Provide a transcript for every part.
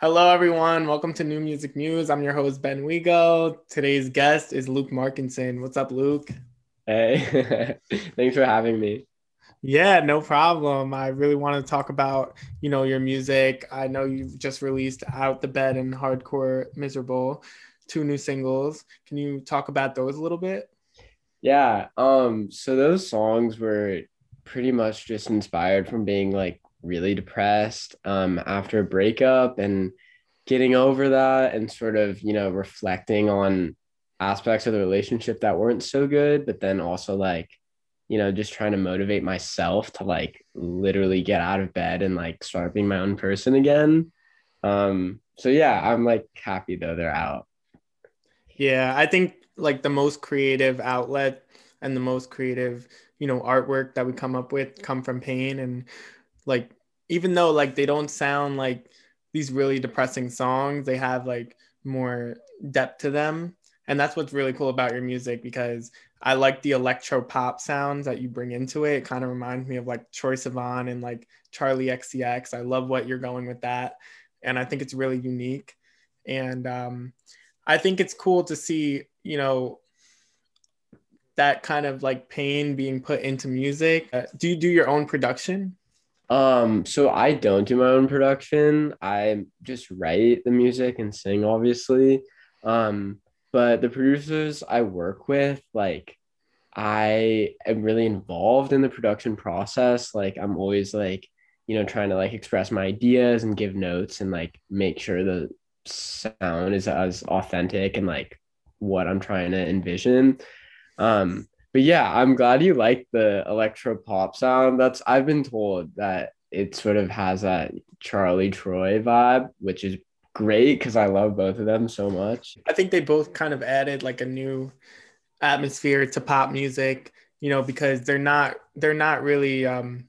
Hello, everyone. Welcome to New Music News. I'm your host, Ben Wego. Today's guest is Luke Markinson. What's up, Luke? Hey, thanks for having me. Yeah, no problem. I really want to talk about, you know, your music. I know you've just released Out the Bed and Hardcore Miserable, two new singles. Can you talk about those a little bit? Yeah, um so those songs were pretty much just inspired from being like really depressed um, after a breakup and getting over that and sort of, you know, reflecting on aspects of the relationship that weren't so good, but then also like, you know, just trying to motivate myself to like literally get out of bed and like start being my own person again. Um, so yeah, I'm like happy though they're out. Yeah, I think like the most creative outlet and the most creative, you know, artwork that we come up with come from pain and like even though like they don't sound like these really depressing songs they have like more depth to them. And that's what's really cool about your music because i like the electro pop sounds that you bring into it. It kind of reminds me of like troye sivan and like Charli xcx i love what you're going with that and i think it's really unique. And um, i think it's cool to see you know that kind of like pain being put into music. Uh, do you do your own production um, so I don't do my own production. I just write the music and sing, obviously. Um, but the producers I work with, like, I am really involved in the production process. Like, I'm always like, you know, trying to like express my ideas and give notes and like make sure the sound is as authentic and like what I'm trying to envision. Um, but yeah, I'm glad you like the electro pop sound. That's I've been told that it sort of has that Charli Troye vibe, which is great because I love both of them so much. I think they both kind of added like a new atmosphere to pop music, you know, because they're not they're not really um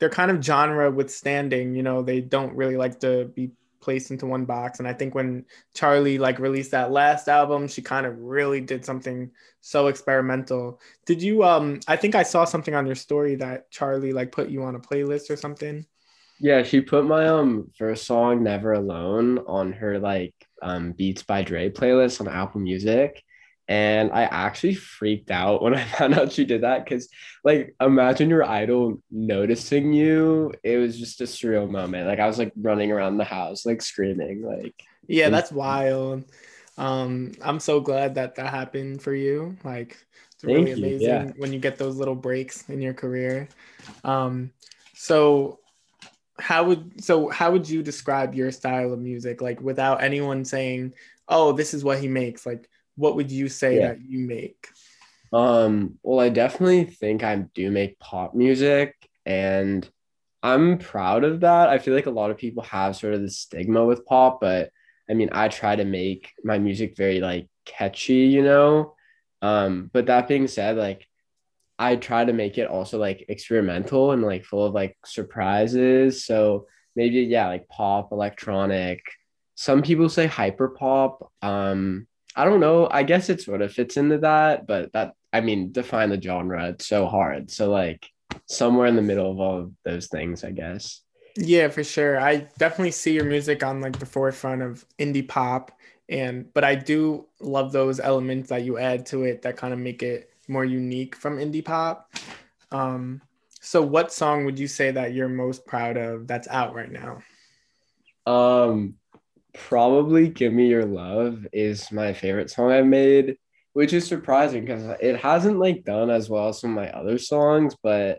they're kind of genre withstanding, you know, they don't really like to be placed into one box. And I think when Charli like released that last album, she kind of really did something so experimental. Did you um I think I saw something on your story that Charli like put you on a playlist or something? Yeah, she put my um first song Never Alone on her like um Beats by Dre playlist on Apple Music. And I actually freaked out when I found out she did that because, like, imagine your idol noticing you. It was just a surreal moment. Like, I was like running around the house, like screaming. Like, yeah, that's wild. Um, I'm so glad that that happened for you. Like, it's really amazing yeah. when you get those little breaks in your career. Um, so how would so how would you describe your style of music like without anyone saying oh this is what he makes like what would you say yeah. that you make? Um, well, I definitely think I do make pop music and I'm proud of that. I feel like a lot of people have sort of the stigma with pop, but I mean, I try to make my music very like catchy, you know? Um, but that being said, like I try to make it also like experimental and like full of like surprises. So maybe yeah, like pop, electronic. Some people say hyper pop. Um, I don't know. I guess it sort of fits into that, but that I mean, define the genre. It's so hard. So like somewhere in the middle of all of those things, I guess. Yeah, for sure. I definitely see your music on like the forefront of indie pop and but I do love those elements that you add to it that kind of make it more unique from indie pop. Um so what song would you say that you're most proud of that's out right now? Um probably Give Me Your Love is my favorite song I've made, which is surprising because it hasn't like done as well as some of my other songs, but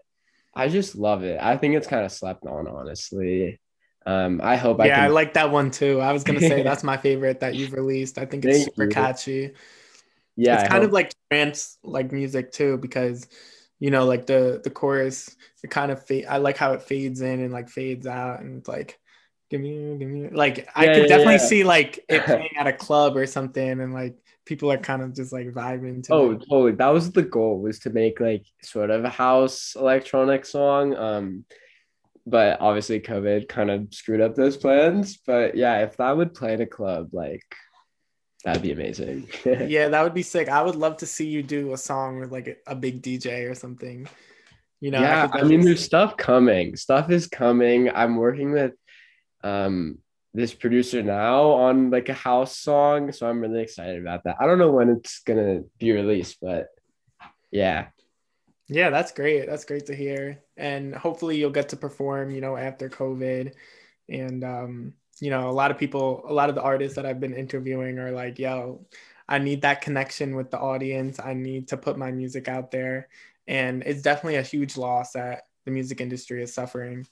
I just love it. I think it's kind of slept on, honestly. Um, I hope yeah, I can... I like that one too. I was gonna say that's my favorite that you've released. I think it's Thank super you. catchy. Yeah, it's I kind hope... of like trance like music too, because you know, like the the chorus, it kind of fade. I like how it fades in and like fades out, and like give me, give me. Like yeah, I could yeah, definitely yeah. see like it playing at a club or something, and like people are kind of just like vibing to. Oh, totally. That was the goal was to make like sort of a house electronic song. Um, but obviously COVID kind of screwed up those plans. But yeah, if that would play in a club, like that'd be amazing. yeah, that would be sick. I would love to see you do a song with like a, a big DJ or something. You know, yeah, I, I mean, there's stuff coming. Stuff is coming. I'm working with um, this producer now on like a house song. So I'm really excited about that. I don't know when it's gonna be released, but yeah. Yeah, that's great. That's great to hear. And hopefully you'll get to perform, you know, after COVID. And um, you know, a lot of people, a lot of the artists that I've been interviewing are like, yo, I need that connection with the audience. I need to put my music out there. And it's definitely a huge loss that the music industry is suffering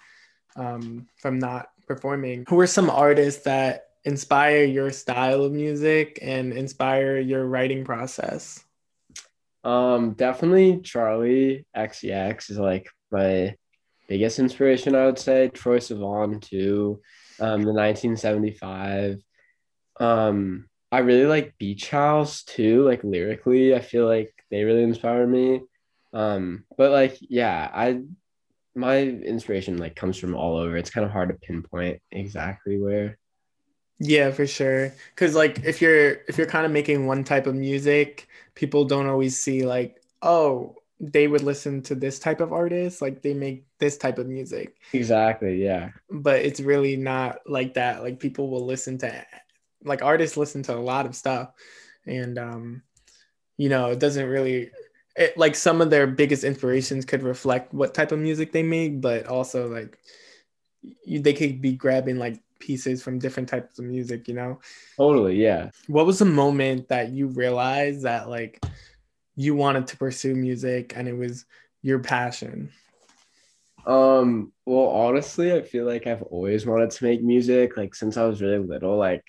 um, from not performing. Who are some artists that inspire your style of music and inspire your writing process? Um, definitely Charli XCX is like my biggest inspiration, I would say. Troye Sivan too. Um, the 1975. Um, I really like Beach House too, like lyrically. I feel like they really inspire me. Um, but like, yeah, I my inspiration like comes from all over. It's kind of hard to pinpoint exactly where. Yeah, for sure. Cause like if you're if you're kind of making one type of music, people don't always see like, oh, they would listen to this type of artist, like they make this type of music. Exactly, yeah. But it's really not like that. Like people will listen to like artists listen to a lot of stuff. And um, you know, it doesn't really it, like some of their biggest inspirations could reflect what type of music they make, but also like you, they could be grabbing like pieces from different types of music, you know? Totally, yeah. What was the moment that you realized that like you wanted to pursue music and it was your passion? Um, well, honestly, I feel like I've always wanted to make music. Like since I was really little, like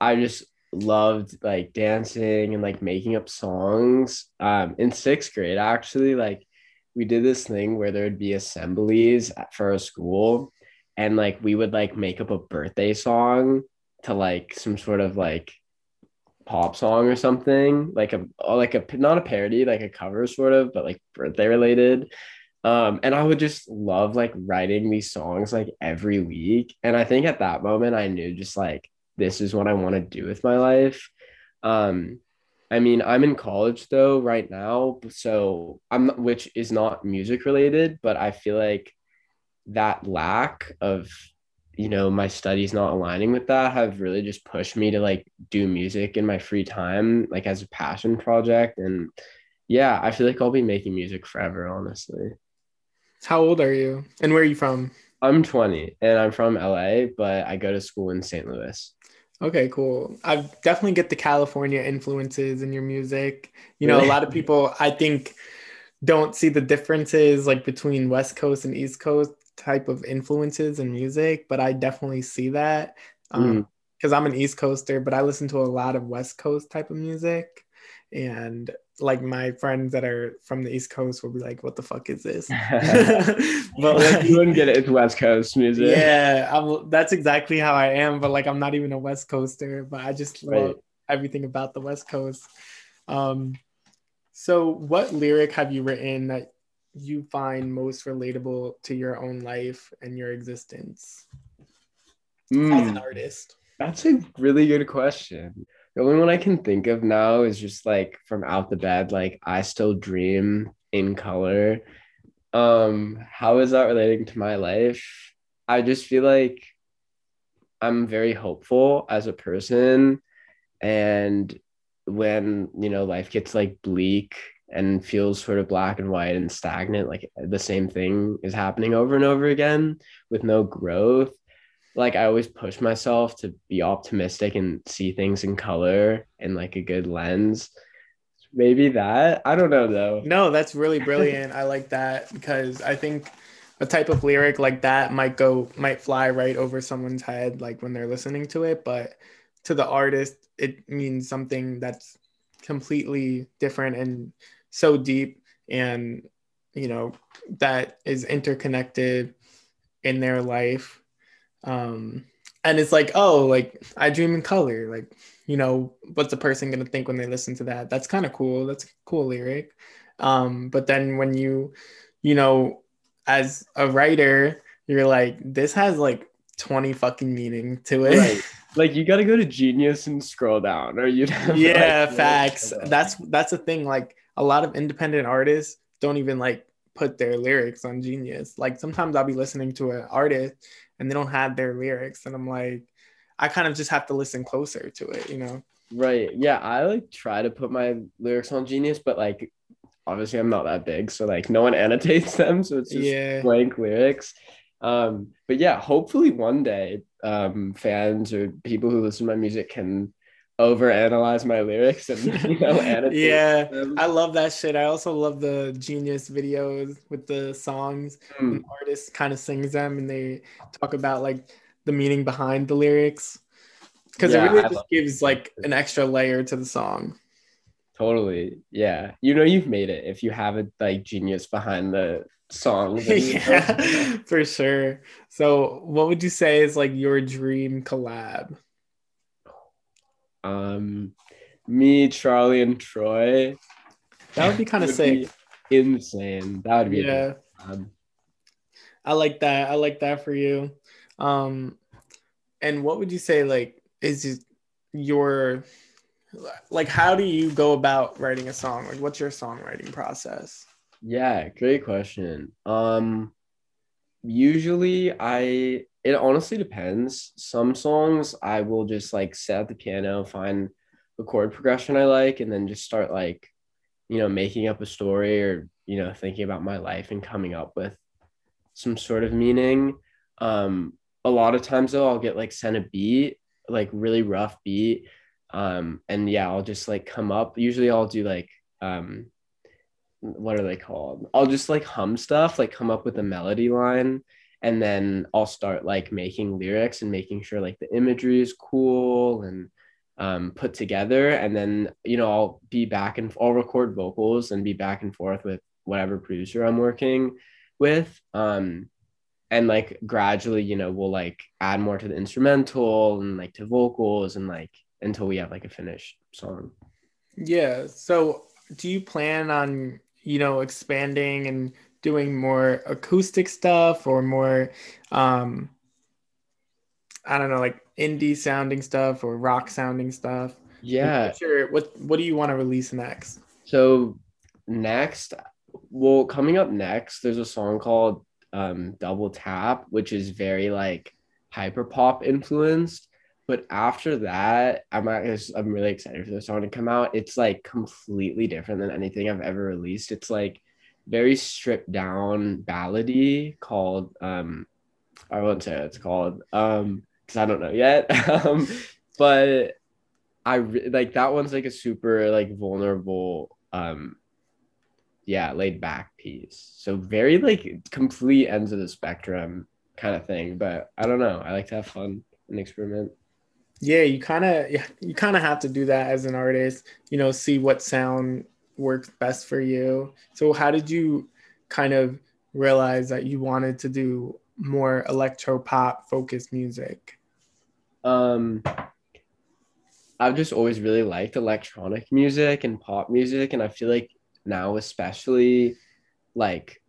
I just loved like dancing and like making up songs. Um, in sixth grade, actually, like we did this thing where there would be assemblies for a school, and like we would like make up a birthday song to like some sort of like pop song or something, like a like a not a parody, like a cover sort of, but like birthday related. Um, and I would just love like writing these songs like every week. And I think at that moment I knew just like this is what I want to do with my life. Um, I mean, I'm in college though right now, so I'm which is not music related, but I feel like that lack of you know my studies not aligning with that have really just pushed me to like do music in my free time like as a passion project. And yeah i feel like i'll be making music forever honestly. How old are you? And where are you from i'm 20 and i'm from la but i go to school in st louis Okay, cool. I definitely get the California influences in your music. You know, a lot of people I think don't see the differences like between West Coast and East Coast type of influences in music, but I definitely see that. Um, because mm. I'm an East Coaster, but I listen to a lot of West Coast type of music. And like my friends that are from the East Coast will be like, "What the fuck is this?" but like, you wouldn't get it. It's West Coast music. Yeah, I'm, that's exactly how I am. But like, I'm not even a West Coaster, but I just right. love everything about the West Coast. Um, so what lyric have you written that you find most relatable to your own life and your existence mm, as an artist? That's a really good question. The only one I can think of now is just like from out the bed, like I still dream in color. Um, how is that relating to my life? I just feel like I'm very hopeful as a person. And when, you know, life gets like bleak and feels sort of black and white and stagnant, like the same thing is happening over and over again with no growth like I always push myself to be optimistic and see things in color and like a good lens. Maybe that. I don't know though. No, that's really brilliant. I like that because I think a type of lyric like that might go might fly right over someone's head like when they're listening to it, but to the artist it means something that's completely different and so deep and you know that is interconnected in their life um, and it's like, oh, like I dream in color. Like, you know, what's a person gonna think when they listen to that? That's kind of cool. That's a cool lyric. Um, but then when you, you know, as a writer, you're like, this has like 20 fucking meaning to it. Right. Like you gotta go to Genius and scroll down, or you Yeah, like, facts. That's that's the thing. Like a lot of independent artists don't even like put their lyrics on Genius. Like sometimes I'll be listening to an artist and they don't have their lyrics and i'm like I kind of just have to listen closer to it, you know. Right. Yeah, I like try to put my lyrics on Genius, but like obviously I'm not that big, so like no one annotates them, so it's just Yeah. blank lyrics. Um, but yeah, hopefully one day um fans or people who listen to my music can overanalyze my lyrics and you know Yeah. them. I love that shit. I also love the genius videos with the songs. Mm, and artist kind of sings them and they talk about like the meaning behind the lyrics because Yeah, it really I just gives like an extra layer to the song totally. Yeah. You know you've made it if you have a like genius behind the song. yeah for sure so what would you say is like your dream collab Um me, Charli, and Troye. that would be kind of sick insane. That would be yeah collab. i like that i like that for you um and what would you say like is your like how do you go about writing a song like what's your songwriting process Yeah, great question. Um usually I it honestly depends. Some songs I will just like set at the piano, find the chord progression I like, and then just start like, you know, making up a story or, you know, thinking about my life and coming up with some sort of meaning. Um a lot of times though I'll get like sent a beat, like really rough beat. Um and yeah, I'll just like come up. Usually I'll do like um what are they called? I'll just like hum stuff, like come up with a melody line, and then I'll start like making lyrics and making sure like the imagery is cool and um, put together. And then you know I'll be back and I'll record vocals and be back and forth with whatever producer I'm working with. Um, and like gradually, you know, we'll like add more to the instrumental and like to vocals and like until we have like a finished song. Yeah. So do you plan on, you know, expanding and doing more acoustic stuff or more um I don't know, like indie sounding stuff or rock sounding stuff? Yeah. Sure. what what do you want to release next? So next, well, coming up next, there's a song called um, Double Tap, which is very like hyper pop influenced. But after that, I'm I'm really excited for the song to come out. It's like completely different than anything I've ever released. It's like very stripped down ballady called um I won't say what it's called um because I don't know yet. um, but I re- like that one's like a super like vulnerable um yeah laid back piece. So very like complete ends of the spectrum kind of thing but i don't know. I like to have fun and experiment. Yeah, you kind of you kind of have to do that as an artist, you know, see what sound works best for you. So how did you kind of realize that you wanted to do more electro pop focused music? um i've just always really liked electronic music and pop music and i feel like now especially like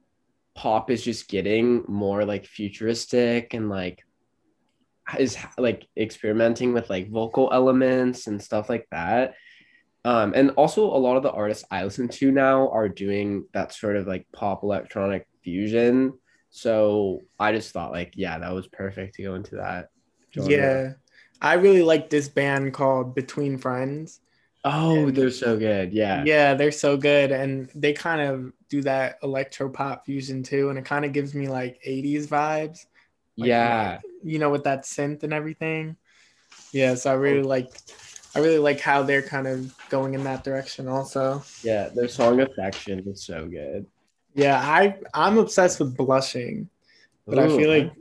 pop is just getting more like futuristic and like is like experimenting with like vocal elements and stuff like that um and also a lot of the artists i listen to now are doing that sort of like pop electronic fusion so i just thought like yeah that was perfect to go into that genre. Yeah. I really like this band called Between Friends. Oh, they're so good. Yeah. Yeah, they're so good and they kind of do that electro pop fusion too and it kind of gives me like 80s vibes. Like, yeah. You know with that synth and everything. Yeah, so I really like I really like how they're kind of going in that direction also. Yeah. Their song Affection is so good. Yeah, I I'm obsessed with blushing. But I feel like-.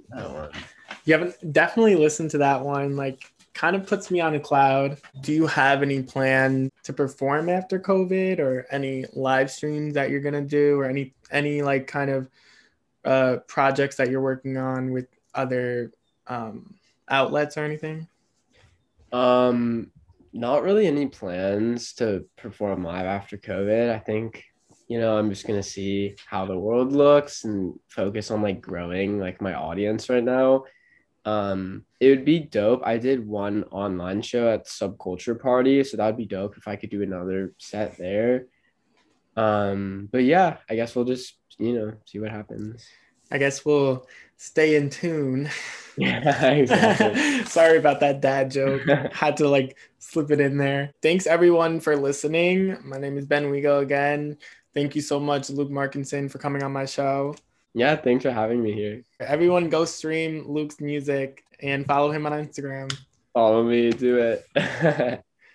You haven't definitely listened to that one. Like, kind of puts me on a cloud. Do you have any plan to perform after COVID, or any live streams that you're gonna do, or any any like kind of uh, projects that you're working on with other um, outlets or anything? Um, not really any plans to perform live after COVID. I think, you know, I'm just gonna see how the world looks and focus on like growing like my audience right now. Um, it would be dope. I did one online show at Subculture Party, so that would be dope if I could do another set there. Um, but yeah, I guess we'll just, you know, see what happens. I guess we'll stay in tune. Yeah, exactly. Sorry about that dad joke. Had to like slip it in there. Thanks everyone for listening. My name is Ben Wigo again. Thank you so much, Luke Markinson, for coming on my show. yeah, thanks for having me here. Everyone go stream Luke's music and follow him on Instagram. Follow me, do it.